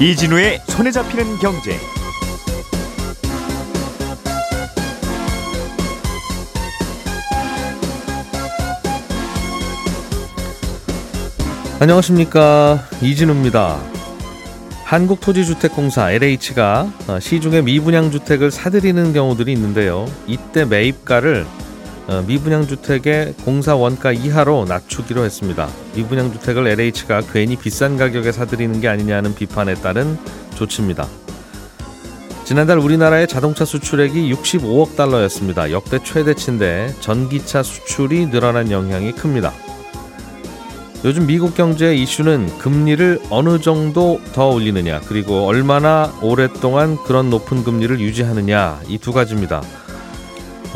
이진우의 손에 잡히는 경제. 안녕하십니까 이진우입니다. 한국토지주택공사 LH가 어, 시중에 미분양 주택을 사들이는 경우들이 있는데요. 이때 매입가를 어, 미분양 주택의 공사 원가 이하로 낮추기로 했습니다. 미분양 주택을 LH가 괜히 비싼 가격에 사들이는 게 아니냐는 비판에 따른 조치입니다. 지난달 우리나라의 자동차 수출액이 65억 달러였습니다. 역대 최대치인데 전기차 수출이 늘어난 영향이 큽니다. 요즘 미국 경제의 이슈는 금리를 어느 정도 더 올리느냐, 그리고 얼마나 오랫동안 그런 높은 금리를 유지하느냐, 이 두 가지입니다.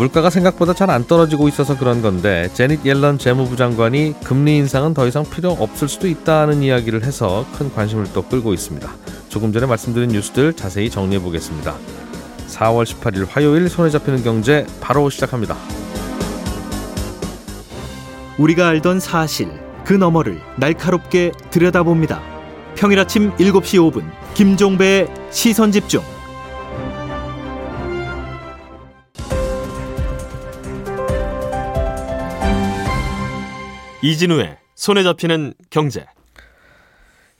물가가 생각보다 잘 안 떨어지고 있어서 그런 건데, 제닛 옐런 재무부 장관이 금리 인상은 더 이상 필요 없을 수도 있다는 이야기를 해서 큰 관심을 또 끌고 있습니다. 조금 전에 말씀드린 뉴스들 자세히 정리해 보겠습니다. 4월 18일 화요일 손에 잡히는 경제 바로 시작합니다. 우리가 알던 사실 그 너머를 날카롭게 들여다봅니다. 평일 아침 7시 5분 김종배의 시선 집중. 이진우의 손에 잡히는 경제.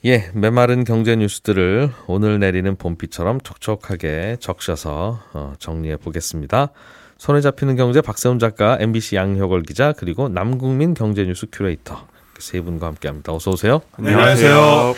예, 메마른 경제 뉴스들을 오늘 내리는 봄비처럼 촉촉하게 적셔서 어, 정리해 보겠습니다. 손에 잡히는 경제 박세훈 작가, MBC 양효걸 기자, 그리고 남국민 경제뉴스 큐레이터 세 분과 함께합니다. 어서 오세요. 안녕하세요.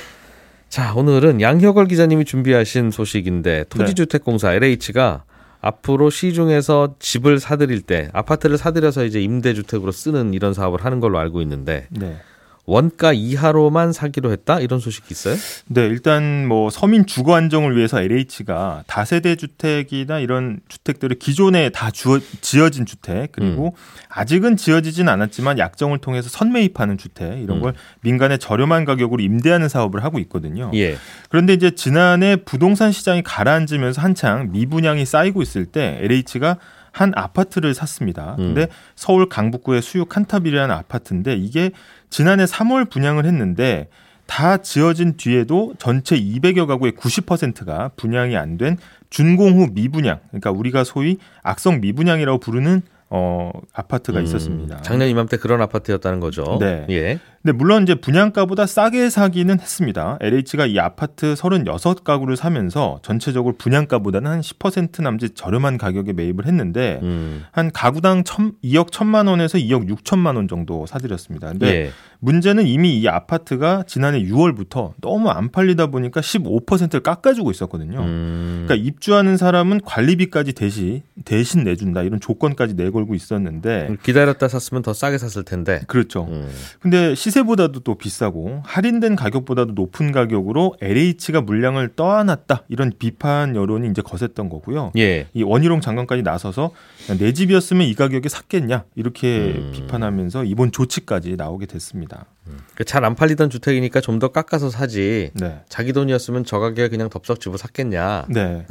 자, 오늘은 양효걸 기자님이 준비하신 소식인데 토지주택공사 LH가 앞으로 시중에서 집을 사들일 때 아파트를 사들여서 이제 임대주택으로 쓰는 이런 사업을 하는 걸로 알고 있는데 네. 원가 이하로만 사기로 했다 이런 소식이 있어요? 네, 일단 뭐 서민 주거 안정을 위해서 LH가 다세대 주택이나 이런 주택들을 기존에 다 주어, 지어진 주택 그리고 음. 아직은 지어지진 않았지만 약정을 통해서 선매입하는 주택 이런 음. 걸 민간에 저렴한 가격으로 임대하는 사업을 하고 있거든요. 예. 그런데 이제 지난해 부동산 시장이 가라앉으면서 한창 미분양이 쌓이고 있을 때 LH가 한 아파트를 샀습니다. 근데 음. 서울 강북구의 수유 칸타빌이라는 아파트인데 이게 지난해 3월 분양을 했는데 다 지어진 뒤에도 전체 200여 가구의 90%가 분양이 안 된 준공 후 미분양, 그러니까 우리가 소위 악성 미분양이라고 부르는 어, 아파트가 음, 있었습니다. 작년 이맘때 그런 아파트였다는 거죠. 네. 예. 근데 물론 이제 분양가보다 싸게 사기는 했습니다. LH가 이 아파트 36가구를 사면서 전체적으로 분양가보다는 한 10% 남짓 저렴한 가격에 매입을 했는데 음. 한 가구당 1 2억 1천만 원에서 2억 6천만 원 정도 사들였습니다. 근데 예. 문제는 이미 이 아파트가 지난해 6월부터 너무 안 팔리다 보니까 15%를 깎아주고 있었거든요. 음. 그러니까 입주하는 사람은 관리비까지 대신 대신 내준다 이런 조건까지 내걸고 있었는데 기다렸다 샀으면 더 싸게 샀을 텐데. 그렇죠. 음. 근데 시 시세보다도 또 비싸고 할인된 가격보다도 높은 가격으로 LH가 물량을 떠안았다 이런 비판 여론이 이제 거셌던 거고요. 예. 이 원희룡 장관까지 나서서 내 집이었으면 이 가격에 샀겠냐 이렇게 음. 비판하면서 이번 조치까지 나오게 됐습니다. 음. 잘안 팔리던 주택이니까 좀 더 깎아서 사지. 네. 자기 돈이었으면 저 가격에 그냥 덥석 집어 샀겠냐. 네.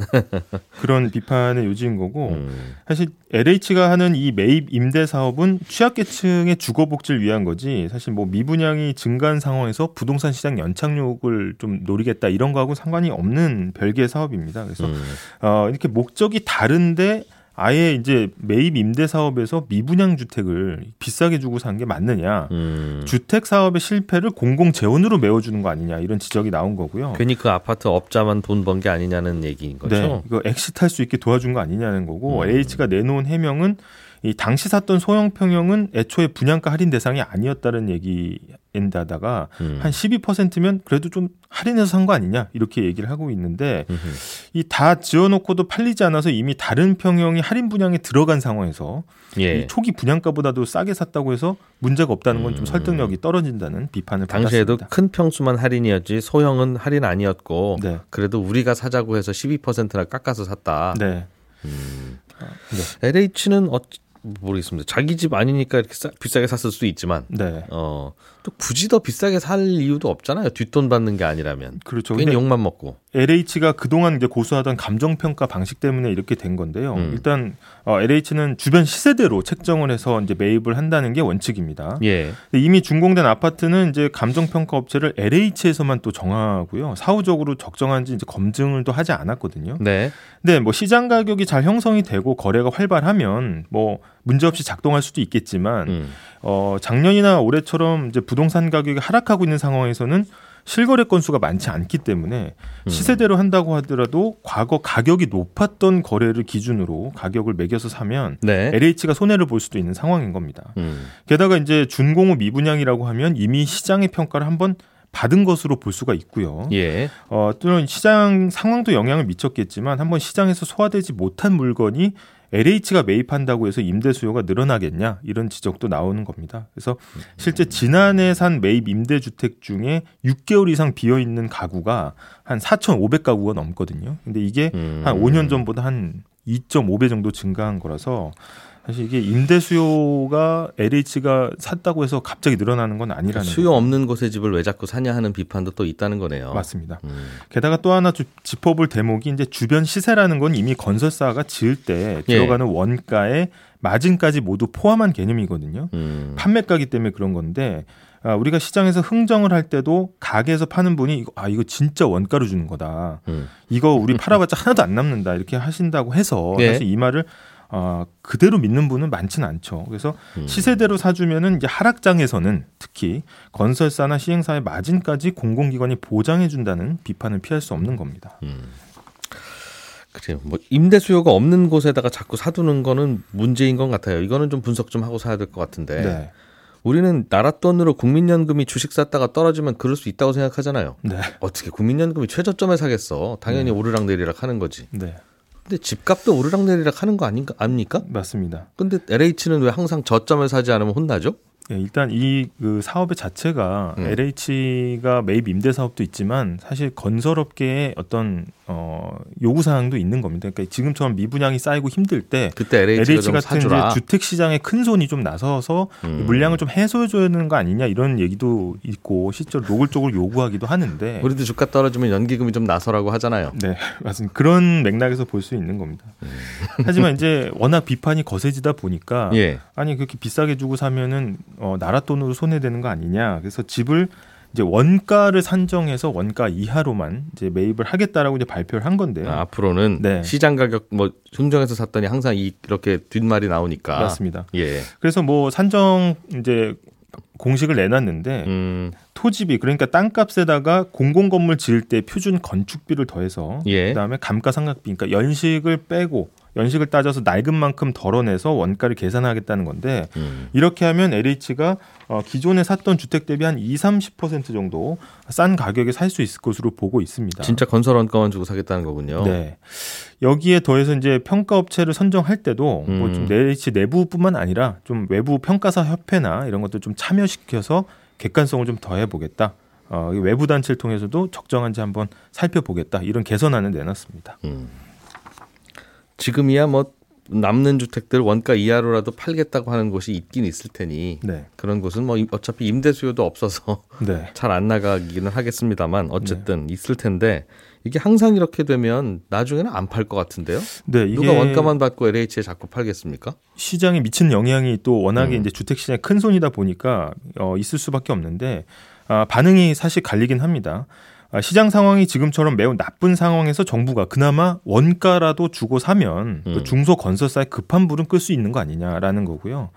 그런 비판의 요지인 거고 음. 사실 LH가 하는 이 매입 임대 사업은 취약계층의 주거 복지를 위한 거지 사실 뭐 미분양이 증가한 상황에서 부동산 시장 연착륙을 좀 노리겠다 이런 거하고 상관이 없는 별개의 사업입니다. 그래서 음. 어, 이렇게 목적이 다른데 아예 이제 매입 임대 사업에서 미분양 주택을 비싸게 주고 산 게 맞느냐? 음. 주택 사업의 실패를 공공 재원으로 메워주는 거 아니냐 이런 지적이 나온 거고요. 괜히 그 아파트 업자만 돈 번 게 아니냐는 얘기인 거죠. 네, 이거 엑시트할 수 있게 도와준 거 아니냐는 거고 음. H가 내놓은 해명은 이 당시 샀던 소형 평형은 애초에 분양가 할인 대상이 아니었다는 얘기인데다가 음. 한 12%면 그래도 좀 할인해서 산 거 아니냐 이렇게 얘기를 하고 있는데 이 다 지어놓고도 팔리지 않아서 이미 다른 평형이 할인 분양에 들어간 상황에서 예. 이 초기 분양가보다도 싸게 샀다고 해서 문제가 없다는 건좀 음. 설득력이 떨어진다는 비판을 당시에도 받았습니다. 큰 평수만 할인이었지 소형은 할인 아니었고 네. 그래도 우리가 사자고 해서 12%나 깎아서 샀다. 네. 음. 네. LH는 어, 모르겠습니다. 자기 집 아니니까 이렇게 싸, 비싸게 샀을 수도 있지만, 네. 어, 또 굳이 더 비싸게 살 이유도 없잖아요. 뒷돈 받는 게 아니라면. 그렇죠. 괜히 욕만 먹고. LH가 그동안 이제 고수하던 감정 평가 방식 때문에 이렇게 된 건데요. 음. 일단 어, LH는 주변 시세대로 책정을 해서 이제 매입을 한다는 게 원칙입니다. 예. 이미 준공된 아파트는 이제 감정 평가 업체를 LH에서만 또 정하고요. 사후적으로 적정한지 이제 검증을 또 하지 않았거든요. 네. 근데 뭐 시장 가격이 잘 형성이 되고 거래가 활발하면 뭐 문제 없이 작동할 수도 있겠지만 음. 어 작년이나 올해처럼 이제 부동산 가격이 하락하고 있는 상황에서는 실거래 건수가 많지 않기 때문에 음. 시세대로 한다고 하더라도 과거 가격이 높았던 거래를 기준으로 가격을 매겨서 사면 네. LH가 손해를 볼 수도 있는 상황인 겁니다. 음. 게다가 이제 준공후 미분양이라고 하면 이미 시장의 평가를 한번 받은 것으로 볼 수가 있고요. 예. 어, 또는 시장 상황도 영향을 미쳤겠지만 한번 시장에서 소화되지 못한 물건이 LH가 매입한다고 해서 임대 수요가 늘어나겠냐 이런 지적도 나오는 겁니다. 그래서 실제 지난해 산 매입 임대 주택 중에 6개월 이상 비어 있는 가구가 한 4,500가구가 넘거든요. 근데 이게 음. 한 5년 전보다 한 2.5배 정도 증가한 거라서 사실 이게 임대 수요가 LH가 샀다고 해서 갑자기 늘어나는 건 아니라는 수요 거죠. 없는 곳에 집을 왜 자꾸 사냐 하는 비판도 또 있다는 거네요. 맞습니다. 음. 게다가 또 하나 좀 짚어볼 대목이 이제 주변 시세라는 건 이미 건설사가 지을 때 예. 들어가는 원가에 마진까지 모두 포함한 개념이거든요. 음. 판매가기 때문에 그런 건데 아, 우리가 시장에서 흥정을 할 때도 가게에서 파는 분이 이거, 아 이거 진짜 원가로 주는 거다. 음. 이거 우리 팔아봤자 하나도 안 남는다 이렇게 하신다고 해서 예. 사실 이 말을 어, 그대로 믿는 분은 많지는 않죠. 그래서 음. 시세대로 사주면은 이제 하락장에서는 특히 건설사나 시행사의 마진까지 공공기관이 보장해 준다는 비판을 피할 수 없는 겁니다. 음. 그래요. 뭐 임대 수요가 없는 곳에다가 자꾸 사두는 거는 문제인 것 같아요. 이거는 좀 분석 좀 하고 사야 될 것 같은데. 네. 우리는 나라 돈으로 국민연금이 주식 샀다가 떨어지면 그럴 수 있다고 생각하잖아요. 네. 어떻게 국민연금이 최저점에 사겠어? 당연히 오르락 내리락 하는 거지. 네. 근데 집값도 오르락 내리락 하는 거 아닌가 아닙니까? 맞습니다. 근데 LH는 왜 항상 저점에 사지 않으면 혼나죠? 예, 일단 이 그 사업의 자체가 음. LH가 매입 임대 사업도 있지만 사실 건설업계의 어떤 어 요구 사항도 있는 겁니다. 그러니까 지금처럼 미분양이 쌓이고 힘들 때 그때 LH 좀 같은 이제. 주택 시장에 큰 손이 좀 나서서 음. 물량을 좀 해소해 줘야 되는 거 아니냐 이런 얘기도 있고 실제로 노골적으로 요구하기도 하는데 우리도 주가 떨어지면 연기금이 좀 나서라고 하잖아요. 네, 맞습니다. 그런 맥락에서 볼 수 있는 겁니다. 하지만 이제 워낙 비판이 거세지다 보니까 예. 아니 그렇게 비싸게 주고 사면은 어, 나라 돈으로 손해 되는 거 아니냐. 그래서 집을 이제 원가를 산정해서 원가 이하로만 이제 매입을 하겠다라고 이제 발표를 한 건데요. 아, 앞으로는 네. 시장 가격 뭐 흥정해서 샀더니 항상 이- 이렇게 뒷말이 나오니까. 맞습니다. 예. 그래서 뭐 산정 이제 공식을 내놨는데 음. 토지비 그러니까 땅값에다가 공공 건물 지을 때 표준 건축비를 더해서 예. 그다음에 감가상각비 그러니까 연식을 빼고 연식을 따져서 낡은 만큼 덜어내서 원가를 계산하겠다는 건데 음. 이렇게 하면 LH가 어, 기존에 샀던 주택 대비 한 2, 30% 정도 싼 가격에 살 수 있을 것으로 보고 있습니다. 진짜 건설 원가만 주고 사겠다는 거군요. 네. 여기에 더해서 이제 평가 업체를 선정할 때도 음. 뭐좀 LH 내부뿐만 아니라 좀 외부 평가사 협회나 이런 것들 좀 참여시켜서 객관성을 좀 더해 보겠다. 어, 이 외부 단체를 통해서도 적정한지 한번 살펴보겠다. 이런 개선안을 내놨습니다. 음. 지금이야 뭐 남는 주택들 원가 이하로라도 팔겠다고 하는 곳이 있긴 있을 테니 네. 그런 곳은 뭐 임- 어차피 임대 수요도 없어서 네. 잘안 나가기는 하겠습니다만 어쨌든 있을 텐데 이게 항상 이렇게 되면 나중에는 안 팔 것 같은데요. 네, 누가 원가만 받고 LH에 자꾸 팔겠습니까? 시장에 미친 영향이 또 워낙에 음. 이제 주택 시장에 큰 손이다 보니까 어, 있을 수밖에 없는데 아, 반응이 사실 갈리긴 합니다. 아, 시장 상황이 지금처럼 매우 나쁜 상황에서 정부가 그나마 원가라도 주고 사면 그 음. 중소 건설사의 급한 불은 끌 수 있는 거 아니냐라는 거고요.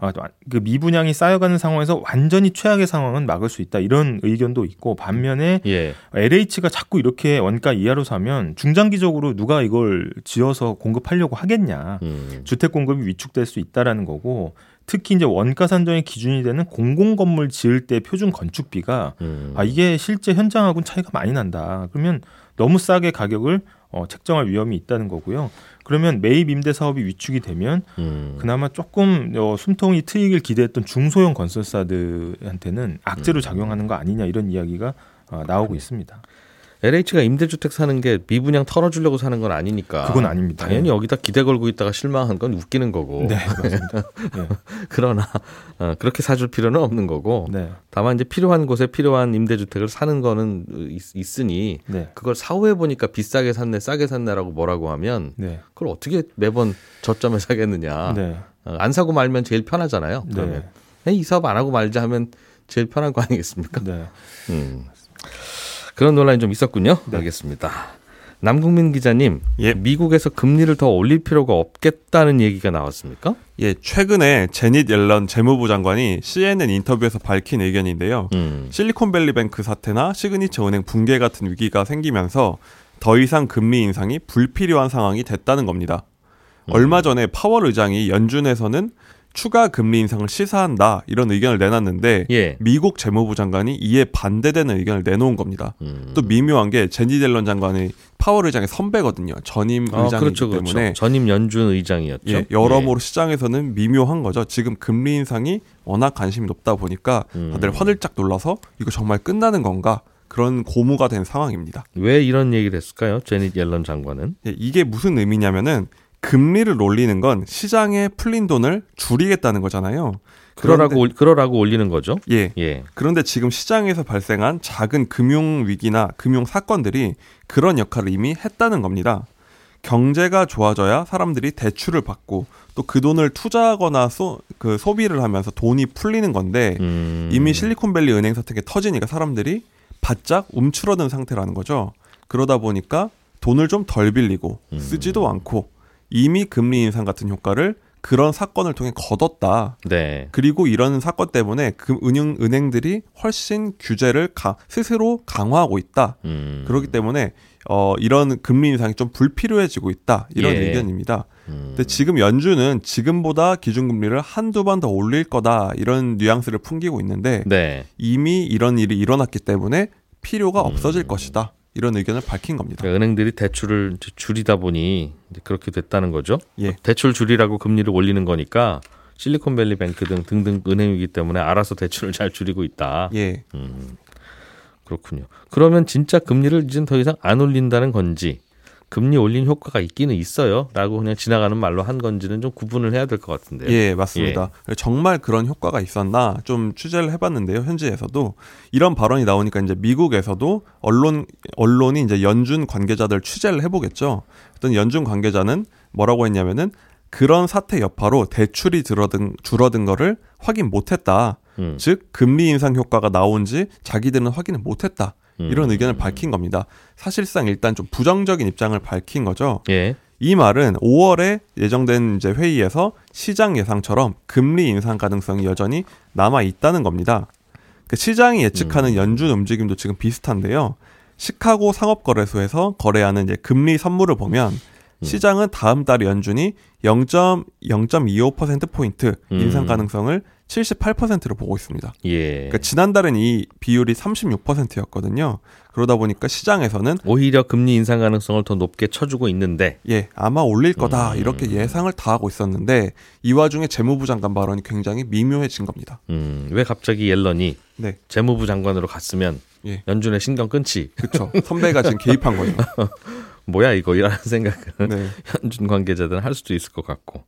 아, 또그 미분양이 쌓여가는 상황에서 완전히 최악의 상황은 막을 수 있다 이런 의견도 있고 반면에 예. LH가 자꾸 이렇게 원가 이하로 사면 중장기적으로 누가 이걸 지어서 공급하려고 하겠냐. 음. 주택 공급이 위축될 수 있다라는 거고 특히 이제 원가 산정의 기준이 되는 공공 건물 지을 때 표준 건축비가 음. 아 이게 실제 현장하고는 차이가 많이 난다. 그러면 너무 싸게 가격을 어, 책정할 위험이 있다는 거고요. 그러면 매입 임대 사업이 위축이 되면 음. 그나마 조금 어, 숨통이 트이길 기대했던 중소형 건설사들한테는 음. 악재로 작용하는 거 아니냐 이런 이야기가 어, 나오고 있습니다. LH가 임대주택 사는 게 미분양 털어주려고 사는 건 아니니까. 그건 아닙니다. 당연히 여기다 기대 걸고 있다가 실망한 건 웃기는 거고. 네, 맞습니다. 네. 그러나 어, 그렇게 사줄 필요는 없는 거고. 네. 다만 이제 필요한 곳에 필요한 임대주택을 사는 거는 있, 으니 네. 그걸 사후에 보니까 비싸게 샀네, 싸게 샀네라고 뭐라고 하면 네. 그걸 어떻게 매번 저점에 사겠느냐. 네. 어, 안 사고 말면 제일 편하잖아요. 네. 그러면 에이, 이 사업 안 하고 말자 하면 제일 편한 거 아니겠습니까? 네. 음. 그런 논란이 좀 있었군요. 네. 알겠습니다. 남국민 기자님, 예. 미국에서 금리를 더 올릴 필요가 없겠다는 얘기가 나왔습니까? 예, 최근에 재닛 옐런 재무부 장관이 CNN 인터뷰에서 밝힌 의견인데요. 음. 실리콘밸리뱅크 사태나 시그니처 은행 붕괴 같은 위기가 생기면서 더 이상 금리 인상이 불필요한 상황이 됐다는 겁니다. 얼마 전에 파월 의장이 연준에서는 추가 금리 인상을 시사한다 이런 의견을 내놨는데 예. 미국 재무부 장관이 이에 반대되는 의견을 내놓은 겁니다. 음. 또 미묘한 게 제니 델런 장관의 파월 의장의 선배거든요. 전임 아, 의장이기 그렇죠, 그렇죠. 때문에 전임 연준 의장이었죠. 예, 여러모로 시장에서는 미묘한 거죠. 지금 금리 인상이 워낙 관심이 높다 보니까 음. 다들 화들짝 놀라서 이거 정말 끝나는 건가 그런 고무가 된 상황입니다. 왜 이런 얘기를 했을까요? 제닛 옐런 장관은. 예, 이게 무슨 의미냐면은 금리를 올리는 건 시장에 풀린 돈을 줄이겠다는 거잖아요. 그러라고 올- 그러라고 올리는 거죠. 예. 예. 그런데 지금 시장에서 발생한 작은 금융 위기나 금융 사건들이 그런 역할을 이미 했다는 겁니다. 경제가 좋아져야 사람들이 대출을 받고 또 그 돈을 투자하거나 소, 그 소비를 하면서 돈이 풀리는 건데 음. 이미 실리콘밸리 은행 사태가 터지니까 사람들이 바짝 움츠러든 상태라는 거죠. 그러다 보니까 돈을 좀 덜 빌리고 음. 쓰지도 않고 이미 금리 인상 같은 효과를 그런 사건을 통해 거뒀다. 네. 그리고 이런 사건 때문에 그 은행 은행들이 훨씬 규제를 가, 스스로 강화하고 있다. 음. 그렇기 때문에 어 이런 금리 인상이 좀 불필요해지고 있다. 이런 예. 의견입니다. 음. 근데 지금 연준은 지금보다 기준금리를 한두 번 더 올릴 거다. 이런 뉘앙스를 풍기고 있는데 네. 이미 이런 일이 일어났기 때문에 필요가 음. 없어질 것이다. 이런 의견을 밝힌 겁니다. 그러니까 은행들이 대출을 이제 줄이다 보니 이제 그렇게 됐다는 거죠. 예. 대출 줄이라고 금리를 올리는 거니까 실리콘밸리 뱅크 등 등등 은행이기 때문에 알아서 대출을 잘 줄이고 있다. 예. 음, 그렇군요. 그러면 진짜 금리를 이젠 더 이상 안 올린다는 건지 금리 올린 효과가 있기는 있어요 라고 그냥 지나가는 말로 한 건지는 좀 구분을 해야 될 것 같은데요. 예, 맞습니다. 정말 그런 효과가 있었나 좀 취재를 해봤는데요. 현지에서도 이런 발언이 나오니까 이제 미국에서도 언론 언론이 이제 연준 관계자들 취재를 해보겠죠. 어떤 연준 관계자는 뭐라고 했냐면은 그런 사태 여파로 대출이 줄어든 줄어든 거를 확인 못했다. 음. 즉 금리 인상 효과가 나온지 자기들은 확인을 못했다. 이런 음. 의견을 밝힌 겁니다. 사실상 일단 좀 부정적인 입장을 밝힌 거죠. 예. 이 말은 5월에 예정된 이제 회의에서 시장 예상처럼 금리 인상 가능성이 여전히 남아 있다는 겁니다. 그 시장이 예측하는 연준 움직임도 지금 비슷한데요. 시카고 상업거래소에서 거래하는 이제 금리 선물을 보면 시장은 다음 달 연준이 0.0.25% 포인트 인상 음. 가능성을 78%로 보고 있습니다. 예. 그러니까 지난달엔 이 비율이 36%였거든요. 그러다 보니까 시장에서는 오히려 금리 인상 가능성을 더 높게 쳐주고 있는데 예, 아마 올릴 거다 음. 이렇게 예상을 다 하고 있었는데 이 와중에 재무부 장관 발언이 굉장히 미묘해진 겁니다. 음, 왜 갑자기 옐런이 네, 재무부 장관으로 갔으면 예. 연준의 신경 끊지 그렇죠. 선배가 지금 개입한 거죠. 뭐야 이거 이라는 생각을 네, 연준 관계자들은 할 수도 있을 것 같고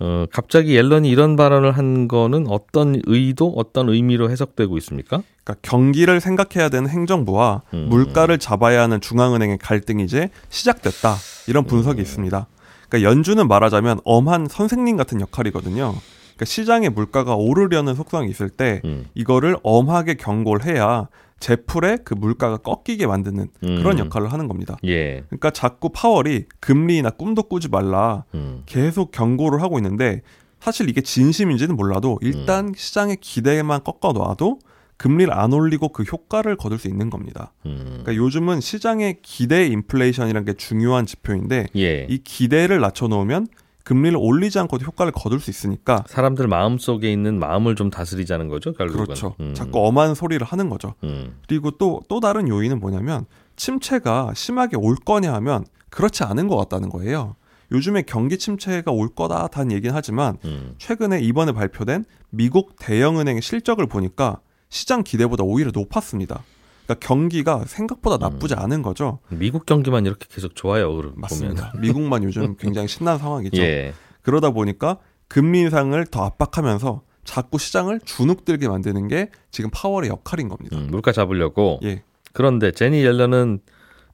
어, 갑자기 옐런이 이런 발언을 한 거는 어떤 의도 어떤 의미로 해석되고 있습니까? 그러니까 경기를 생각해야 되는 행정부와 음. 물가를 잡아야 하는 중앙은행의 갈등이 이제 시작됐다 이런 분석이 있습니다. 그러니까 연준은 말하자면 엄한 선생님 같은 역할이거든요. 그러니까 시장의 물가가 오르려는 속성이 있을 때 음. 이거를 엄하게 경고를 해야 제풀에 그 물가가 꺾이게 만드는 그런 음. 역할을 하는 겁니다. 예. 그러니까 자꾸 파월이 금리나 꿈도 꾸지 말라 음. 계속 경고를 하고 있는데 사실 이게 진심인지는 몰라도 일단 시장의 기대만 꺾어 놔도 금리를 안 올리고 그 효과를 거둘 수 있는 겁니다. 음. 그러니까 요즘은 시장의 기대 인플레이션이라는 게 중요한 지표인데 예. 이 기대를 낮춰 놓으면 금리를 올리지 않고도 효과를 거둘 수 있으니까 사람들 마음 속에 있는 마음을 좀 다스리자는 거죠, 결국은. 그렇죠. 음. 자꾸 엄한 소리를 하는 거죠. 음. 그리고 또또 다른 요인은 뭐냐면 침체가 심하게 올 거냐 하면 그렇지 않은 것 같다는 거예요. 요즘에 경기 침체가 올 거다 단 얘기는 하지만 음. 최근에 이번에 발표된 미국 대형은행의 실적을 보니까 시장 기대보다 오히려 높았습니다. 그러니까 경기가 생각보다 나쁘지 않은 거죠. 미국 경기만 이렇게 계속 좋아요. 맞습니다. 미국만 요즘 굉장히 신난 상황이죠. 예. 그러다 보니까 금리 인상을 더 압박하면서 자꾸 시장을 주눅들게 만드는 게 지금 파월의 역할인 겁니다. 음, 물가 잡으려고. 예, 그런데 제니 옐런은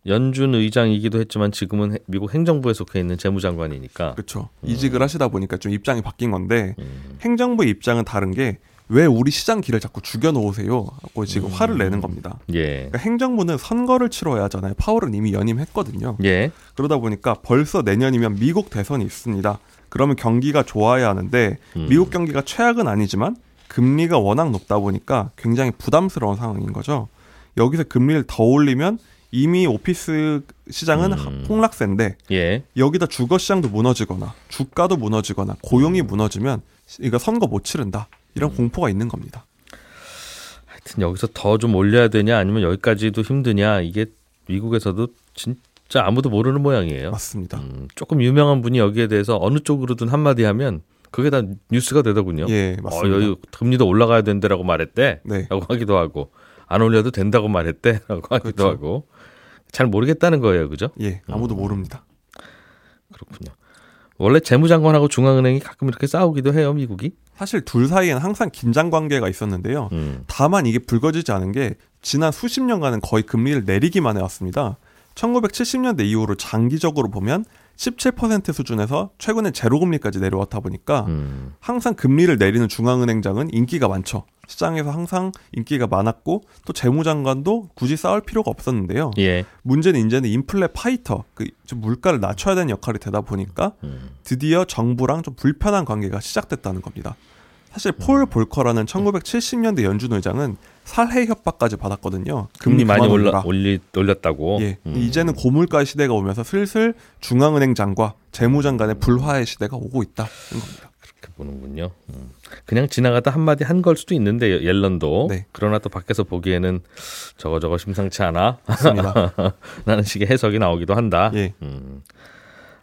연준 의장이기도 했지만 지금은 해- 미국 행정부에 속해 있는 재무장관이니까. 그렇죠. 이직을 하시다 보니까 좀 입장이 바뀐 건데 음. 행정부 입장은 다른 게 왜 우리 시장 길을 자꾸 죽여놓으세요? 하고 지금 음. 화를 내는 겁니다. 예. 그러니까 행정부는 선거를 치러야 하잖아요. 파월은 이미 연임했거든요. 예. 그러다 보니까 벌써 내년이면 미국 대선이 있습니다. 그러면 경기가 좋아야 하는데 음. 미국 경기가 최악은 아니지만 금리가 워낙 높다 보니까 굉장히 부담스러운 상황인 거죠. 여기서 금리를 더 올리면 이미 오피스 시장은 음. 폭락세인데 예. 여기다 주거 시장도 무너지거나 주가도 무너지거나 고용이 무너지면 이거 선거 못 치른다. 이런 공포가 있는 겁니다. 하여튼 여기서 더 좀 올려야 되냐 아니면 여기까지도 힘드냐 이게 미국에서도 진짜 아무도 모르는 모양이에요. 맞습니다. 음, 조금 유명한 분이 여기에 대해서 어느 쪽으로든 한마디 하면 그게 다 뉴스가 되더군요. 예, 어, 맞습니다. 여기 금리도 올라가야 된다라고 말했대. 네. 라고 하기도 하고 안 올려도 된다고 말했대. 라고 하기도 그렇죠. 하고 잘 모르겠다는 거예요. 그죠? 예, 아무도 음. 모릅니다. 그렇군요. 원래 재무장관하고 중앙은행이 가끔 이렇게 싸우기도 해요. 미국이. 사실 둘 사이에는 항상 긴장 관계가 있었는데요. 음. 다만 이게 불거지지 않은 게 지난 수십 년간은 거의 금리를 내리기만 해왔습니다. 1970년대 이후로 장기적으로 보면 17% 수준에서 최근에 제로금리까지 내려왔다 보니까 음. 항상 금리를 내리는 중앙은행장은 인기가 많죠. 시장에서 항상 인기가 많았고 또 재무장관도 굳이 싸울 필요가 없었는데요. 예. 문제는 이제는 인플레 파이터, 그좀 물가를 낮춰야 되는 역할이 되다 보니까 음. 드디어 정부랑 좀 불편한 관계가 시작됐다는 겁니다. 사실 폴 볼커라는 1970년대 연준 의장은 살해 협박까지 받았거든요. 금리 많이 그만 올라. 올리 올렸다고. 예, 음. 이제는 고물가 시대가 오면서 슬슬 중앙은행 장과 재무장 간의 불화의 시대가 오고 있다는 겁니다. 보는군요. 음. 그냥 지나가다 한마디 한 걸 수도 있는데 옐런도 네. 그러나 또 밖에서 보기에는 저거 저거 심상치 않아. 라는 식의 해석이 나오기도 한다. 예. 음.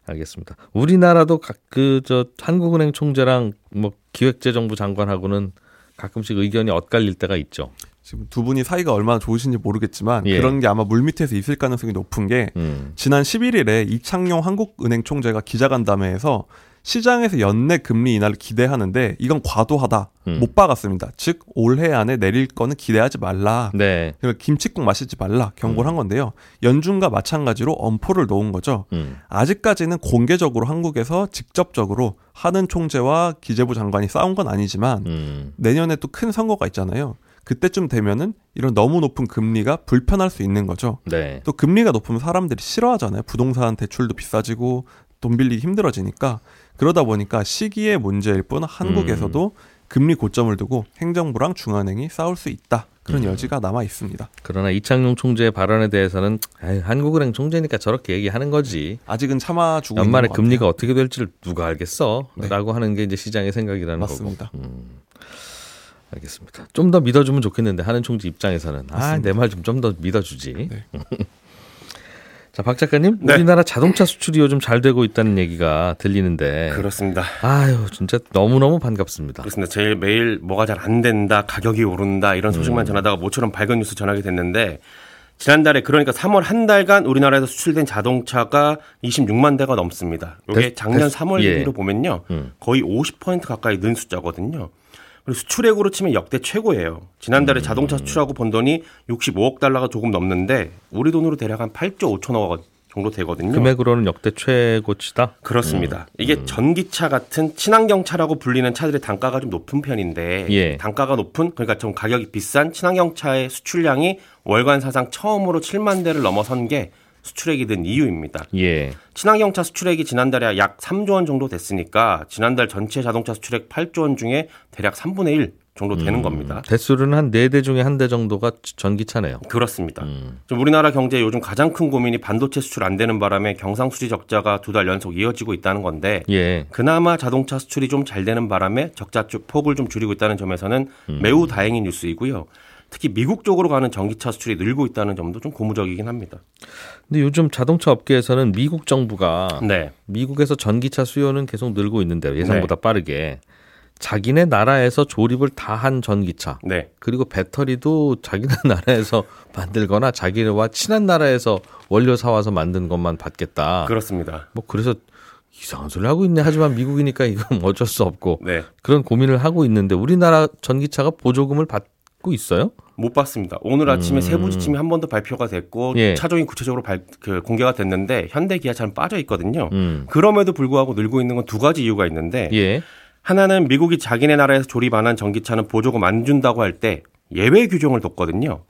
알겠습니다. 우리나라도 그저 한국은행 총재랑 뭐 기획재정부 장관하고는 가끔씩 의견이 엇갈릴 때가 있죠. 지금 두 분이 사이가 얼마나 좋으신지 모르겠지만 예. 그런 게 아마 물밑에서 있을 가능성이 높은 게 음. 지난 11일에 이창용 한국은행 총재가 기자간담회에서 시장에서 연내 금리 인하를 기대하는데 이건 과도하다 음. 못 박았습니다. 즉 올해 안에 내릴 거는 기대하지 말라. 네. 그러니까 김치국 마시지 말라 경고를 한 건데요. 연준과 마찬가지로 엄포를 놓은 거죠. 음. 아직까지는 공개적으로 한국에서 직접적으로 하는 총재와 기재부 장관이 싸운 건 아니지만 음. 내년에 또 큰 선거가 있잖아요. 그때쯤 되면은 이런 너무 높은 금리가 불편할 수 있는 거죠. 네. 또 금리가 높으면 사람들이 싫어하잖아요. 부동산 대출도 비싸지고 돈 빌리기 힘들어지니까 그러다 보니까 시기의 문제일 뿐 한국에서도 금리 고점을 두고 행정부랑 중앙은행이 싸울 수 있다. 그런 음. 여지가 남아 있습니다. 그러나 이창용 총재의 발언에 대해서는 아유, 한국은행 총재니까 저렇게 얘기하는 거지. 아직은 참아주고 연말에 금리가 같아요. 어떻게 될지를 누가 알겠어? 네. 라고 하는 게 이제 시장의 생각이라는 맞습니다. 거고. 음. 알겠습니다. 좀 더 믿어주면 좋겠는데 하는 총재 입장에서는 아 맞습니다. 내말 좀 좀 더 믿어주지. 네. 자 박 작가님 네. 우리나라 자동차 수출이 요즘 잘 되고 있다는 얘기가 들리는데 그렇습니다. 아유 진짜 너무 너무 반갑습니다. 그렇습니다. 제일 매일 뭐가 잘 안 된다, 가격이 오른다 이런 소식만 전하다가 모처럼 밝은 뉴스 전하게 됐는데 지난달에 그러니까 3월 한 달간 우리나라에서 수출된 자동차가 26만 대가 넘습니다. 이게 됐- 작년 됐- 3월 예. 대비로 보면요. 음. 거의 50% 가까이 는 숫자거든요. 그리고 수출액으로 치면 역대 최고예요. 지난달에 자동차 수출하고 번 돈이 65억 달러가 조금 넘는데 우리 돈으로 대략 한 8조 5천억 원 정도 되거든요. 금액으로는 역대 최고치다. 그렇습니다. 이게 전기차 같은 친환경차라고 불리는 차들의 단가가 좀 높은 편인데 예. 단가가 높은 그러니까 좀 가격이 비싼 친환경차의 수출량이 월간 사상 처음으로 7만 대를 넘어선 게 수출액이 된 이유입니다. 예. 친환경차 수출액이 지난달에 약 3조 원 정도 됐으니까 지난달 전체 자동차 수출액 8조 원 중에 대략 3분의 1 정도 되는 겁니다. 대수로는 한 네 대 중에 한 대 정도가 전기차네요. 그렇습니다. 음. 좀 우리나라 경제 요즘 가장 큰 고민이 반도체 수출 안 되는 바람에 경상수지 적자가 두 달 연속 이어지고 있다는 건데 예. 그나마 자동차 수출이 좀 잘 되는 바람에 적자 쪽 폭을 좀 줄이고 있다는 점에서는 음. 매우 다행인 뉴스이고요. 특히 미국 쪽으로 가는 전기차 수출이 늘고 있다는 점도 좀 고무적이긴 합니다. 근데 요즘 자동차 업계에서는 미국 정부가 네. 미국에서 전기차 수요는 계속 늘고 있는데 예상보다 빠르게 자기네 나라에서 조립을 다 한 전기차 네. 그리고 배터리도 자기네 나라에서 만들거나 자기네와 친한 나라에서 원료 사와서 만든 것만 받겠다. 그렇습니다. 뭐 그래서 이상한 소리 하고 있네. 하지만 미국이니까 이건 어쩔 수 없고 네. 그런 고민을 하고 있는데 우리나라 전기차가 보조금을 받 고 있어요? 못 봤습니다. 오늘 아침에 음. 세부 지침이 한 번 더 발표가 됐고 예. 차종이 구체적으로 발, 그 공개가 됐는데 현대 기아차는 빠져 있거든요. 음. 그럼에도 불구하고 늘고 있는 건 두 가지 이유가 있는데 예. 하나는 미국이 자기네 나라에서 조립하는 전기차는 보조금 안 준다고 할 때 예외 규정을 뒀거든요.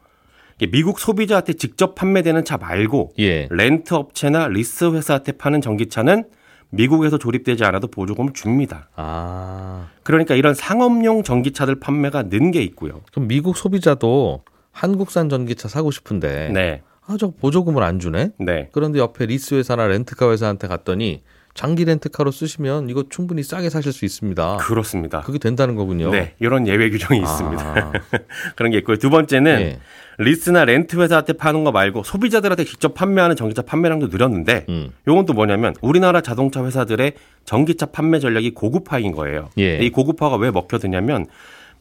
미국 소비자한테 직접 판매되는 차 말고 예. 렌트 업체나 리스 회사한테 파는 전기차는 미국에서 조립되지 않아도 보조금을 줍니다. 아. 그러니까 이런 상업용 전기차들 판매가 는 게 있고요. 그럼 미국 소비자도 한국산 전기차 사고 싶은데 네. 아, 저 보조금을 안 주네. 네. 그런데 옆에 리스 회사나 렌트카 회사한테 갔더니 장기 렌트카로 쓰시면 이거 충분히 싸게 사실 수 있습니다. 그렇습니다. 그게 된다는 거군요. 네. 이런 예외 규정이 아. 있습니다. 그런 게 있고요. 두 번째는 예. 리스나 렌트 회사한테 파는 거 말고 소비자들한테 직접 판매하는 전기차 판매량도 늘었는데 음. 요건 또 뭐냐면 우리나라 자동차 회사들의 전기차 판매 전략이 고급화인 거예요. 예. 이 고급화가 왜 먹혀드냐면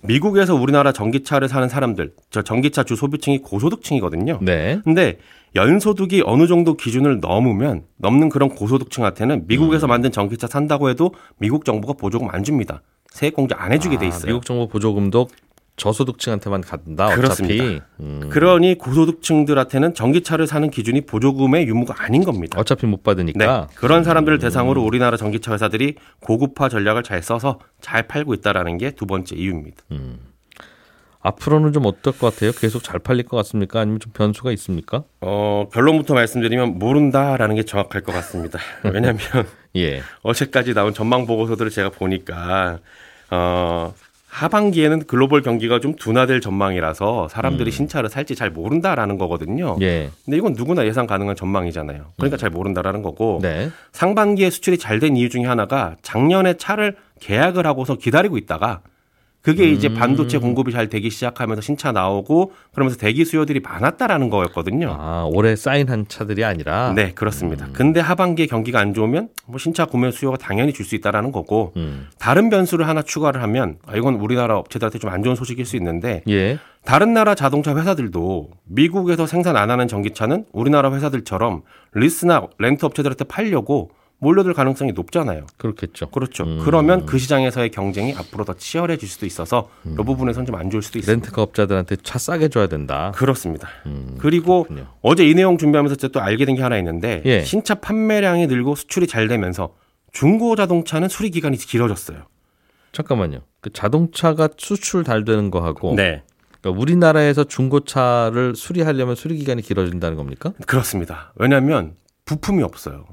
미국에서 우리나라 전기차를 사는 사람들, 저 전기차 주 소비층이 고소득층이거든요. 네. 근데 연소득이 어느 정도 기준을 넘으면 넘는 그런 고소득층한테는 음. 미국에서 만든 전기차 산다고 해도 미국 정부가 보조금 안 줍니다. 세액 공제 안 해주게 돼 아, 있어요. 미국 정부 보조금도 저소득층한테만 간다. 어차피. 그렇습니다. 음. 그러니 고소득층들한테는 전기차를 사는 기준이 보조금의 유무가 아닌 겁니다. 어차피 못 네. 받으니까. 그런 사람들을 대상으로 우리나라 전기차 회사들이 고급화 전략을 잘 써서 잘 팔고 있다라는 게 두 번째 이유입니다. 앞으로는 좀 어떨 것 같아요? 계속 잘 팔릴 것 같습니까? 아니면 좀 변수가 있습니까? 어, 결론부터 말씀드리면 모른다라는 게 정확할 것 같습니다. 왜냐하면 예. 어제까지 나온 전망 보고서들을 제가 보니까 어, 하반기에는 글로벌 경기가 좀 둔화될 전망이라서 사람들이 신차를 살지 잘 모른다라는 거거든요. 음. 예. 근데 이건 누구나 예상 가능한 전망이잖아요. 그러니까 잘 모른다라는 거고 네. 상반기에 수출이 잘 된 이유 중에 하나가 작년에 차를 계약을 하고서 기다리고 있다가 그게 이제 음. 반도체 공급이 잘 되기 시작하면서 신차 나오고 그러면서 대기 수요들이 많았다라는 거였거든요. 아, 올해 사인한 차들이 아니라. 네, 그렇습니다. 근데 하반기에 경기가 안 좋으면 뭐 신차 구매 수요가 당연히 줄 수 있다라는 거고 음. 다른 변수를 하나 추가를 하면 아, 이건 우리나라 업체들한테 좀 안 좋은 소식일 수 있는데 예. 다른 나라 자동차 회사들도 미국에서 생산 안 하는 전기차는 우리나라 회사들처럼 리스나 렌트 업체들한테 팔려고 몰려들 가능성이 높잖아요. 그렇겠죠. 그렇죠. 음. 그러면 그 시장에서의 경쟁이 앞으로 더 치열해질 수도 있어서 이 부분에선 좀 안 좋을 수도 있습니다. 렌트카 업자들한테 차 싸게 줘야 된다. 그렇습니다. 음, 그리고 그렇군요. 어제 이 내용 준비하면서 제가 또 알게 된 게 하나 있는데 예. 신차 판매량이 늘고 수출이 잘 되면서 중고 자동차는 수리 기간이 길어졌어요. 잠깐만요. 그 자동차가 수출 잘 되는 거하고 네, 그러니까 우리나라에서 중고차를 수리하려면 수리 기간이 길어진다는 겁니까? 그렇습니다. 왜냐하면 부품이 없어요.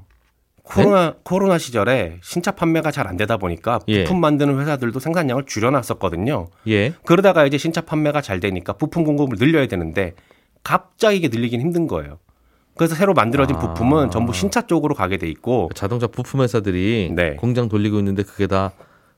코로나 코로나 시절에 신차 판매가 잘 안 되다 보니까 예. 부품 만드는 회사들도 생산량을 줄여놨었거든요. 예. 그러다가 이제 신차 판매가 잘 되니까 부품 공급을 늘려야 되는데 갑자기 이게 늘리긴 힘든 거예요. 그래서 새로 만들어진 아. 부품은 전부 신차 쪽으로 가게 돼 있고 그 자동차 부품 회사들이 네. 공장 돌리고 있는데 그게 다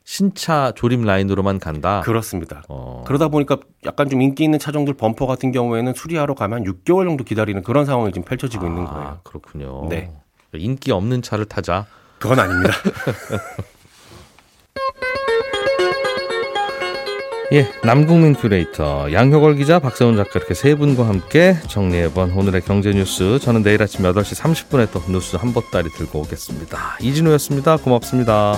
신차 조립 라인으로만 간다. 그렇습니다. 어. 그러다 보니까 약간 좀 인기 있는 차종들 범퍼 같은 경우에는 수리하러 가면 6개월 정도 기다리는 그런 상황이 지금 펼쳐지고 있는 아, 거예요. 그렇군요. 네. 인기 없는 차를 타자. 그건 아닙니다. 예, 남궁민 큐레이터, 양효걸 기자, 박세훈 작가 이렇게 세 분과 함께 정리해본 오늘의 경제 뉴스. 저는 내일 아침 8시 30분에 또 뉴스 한 보따리 들고 오겠습니다. 이진우였습니다. 고맙습니다.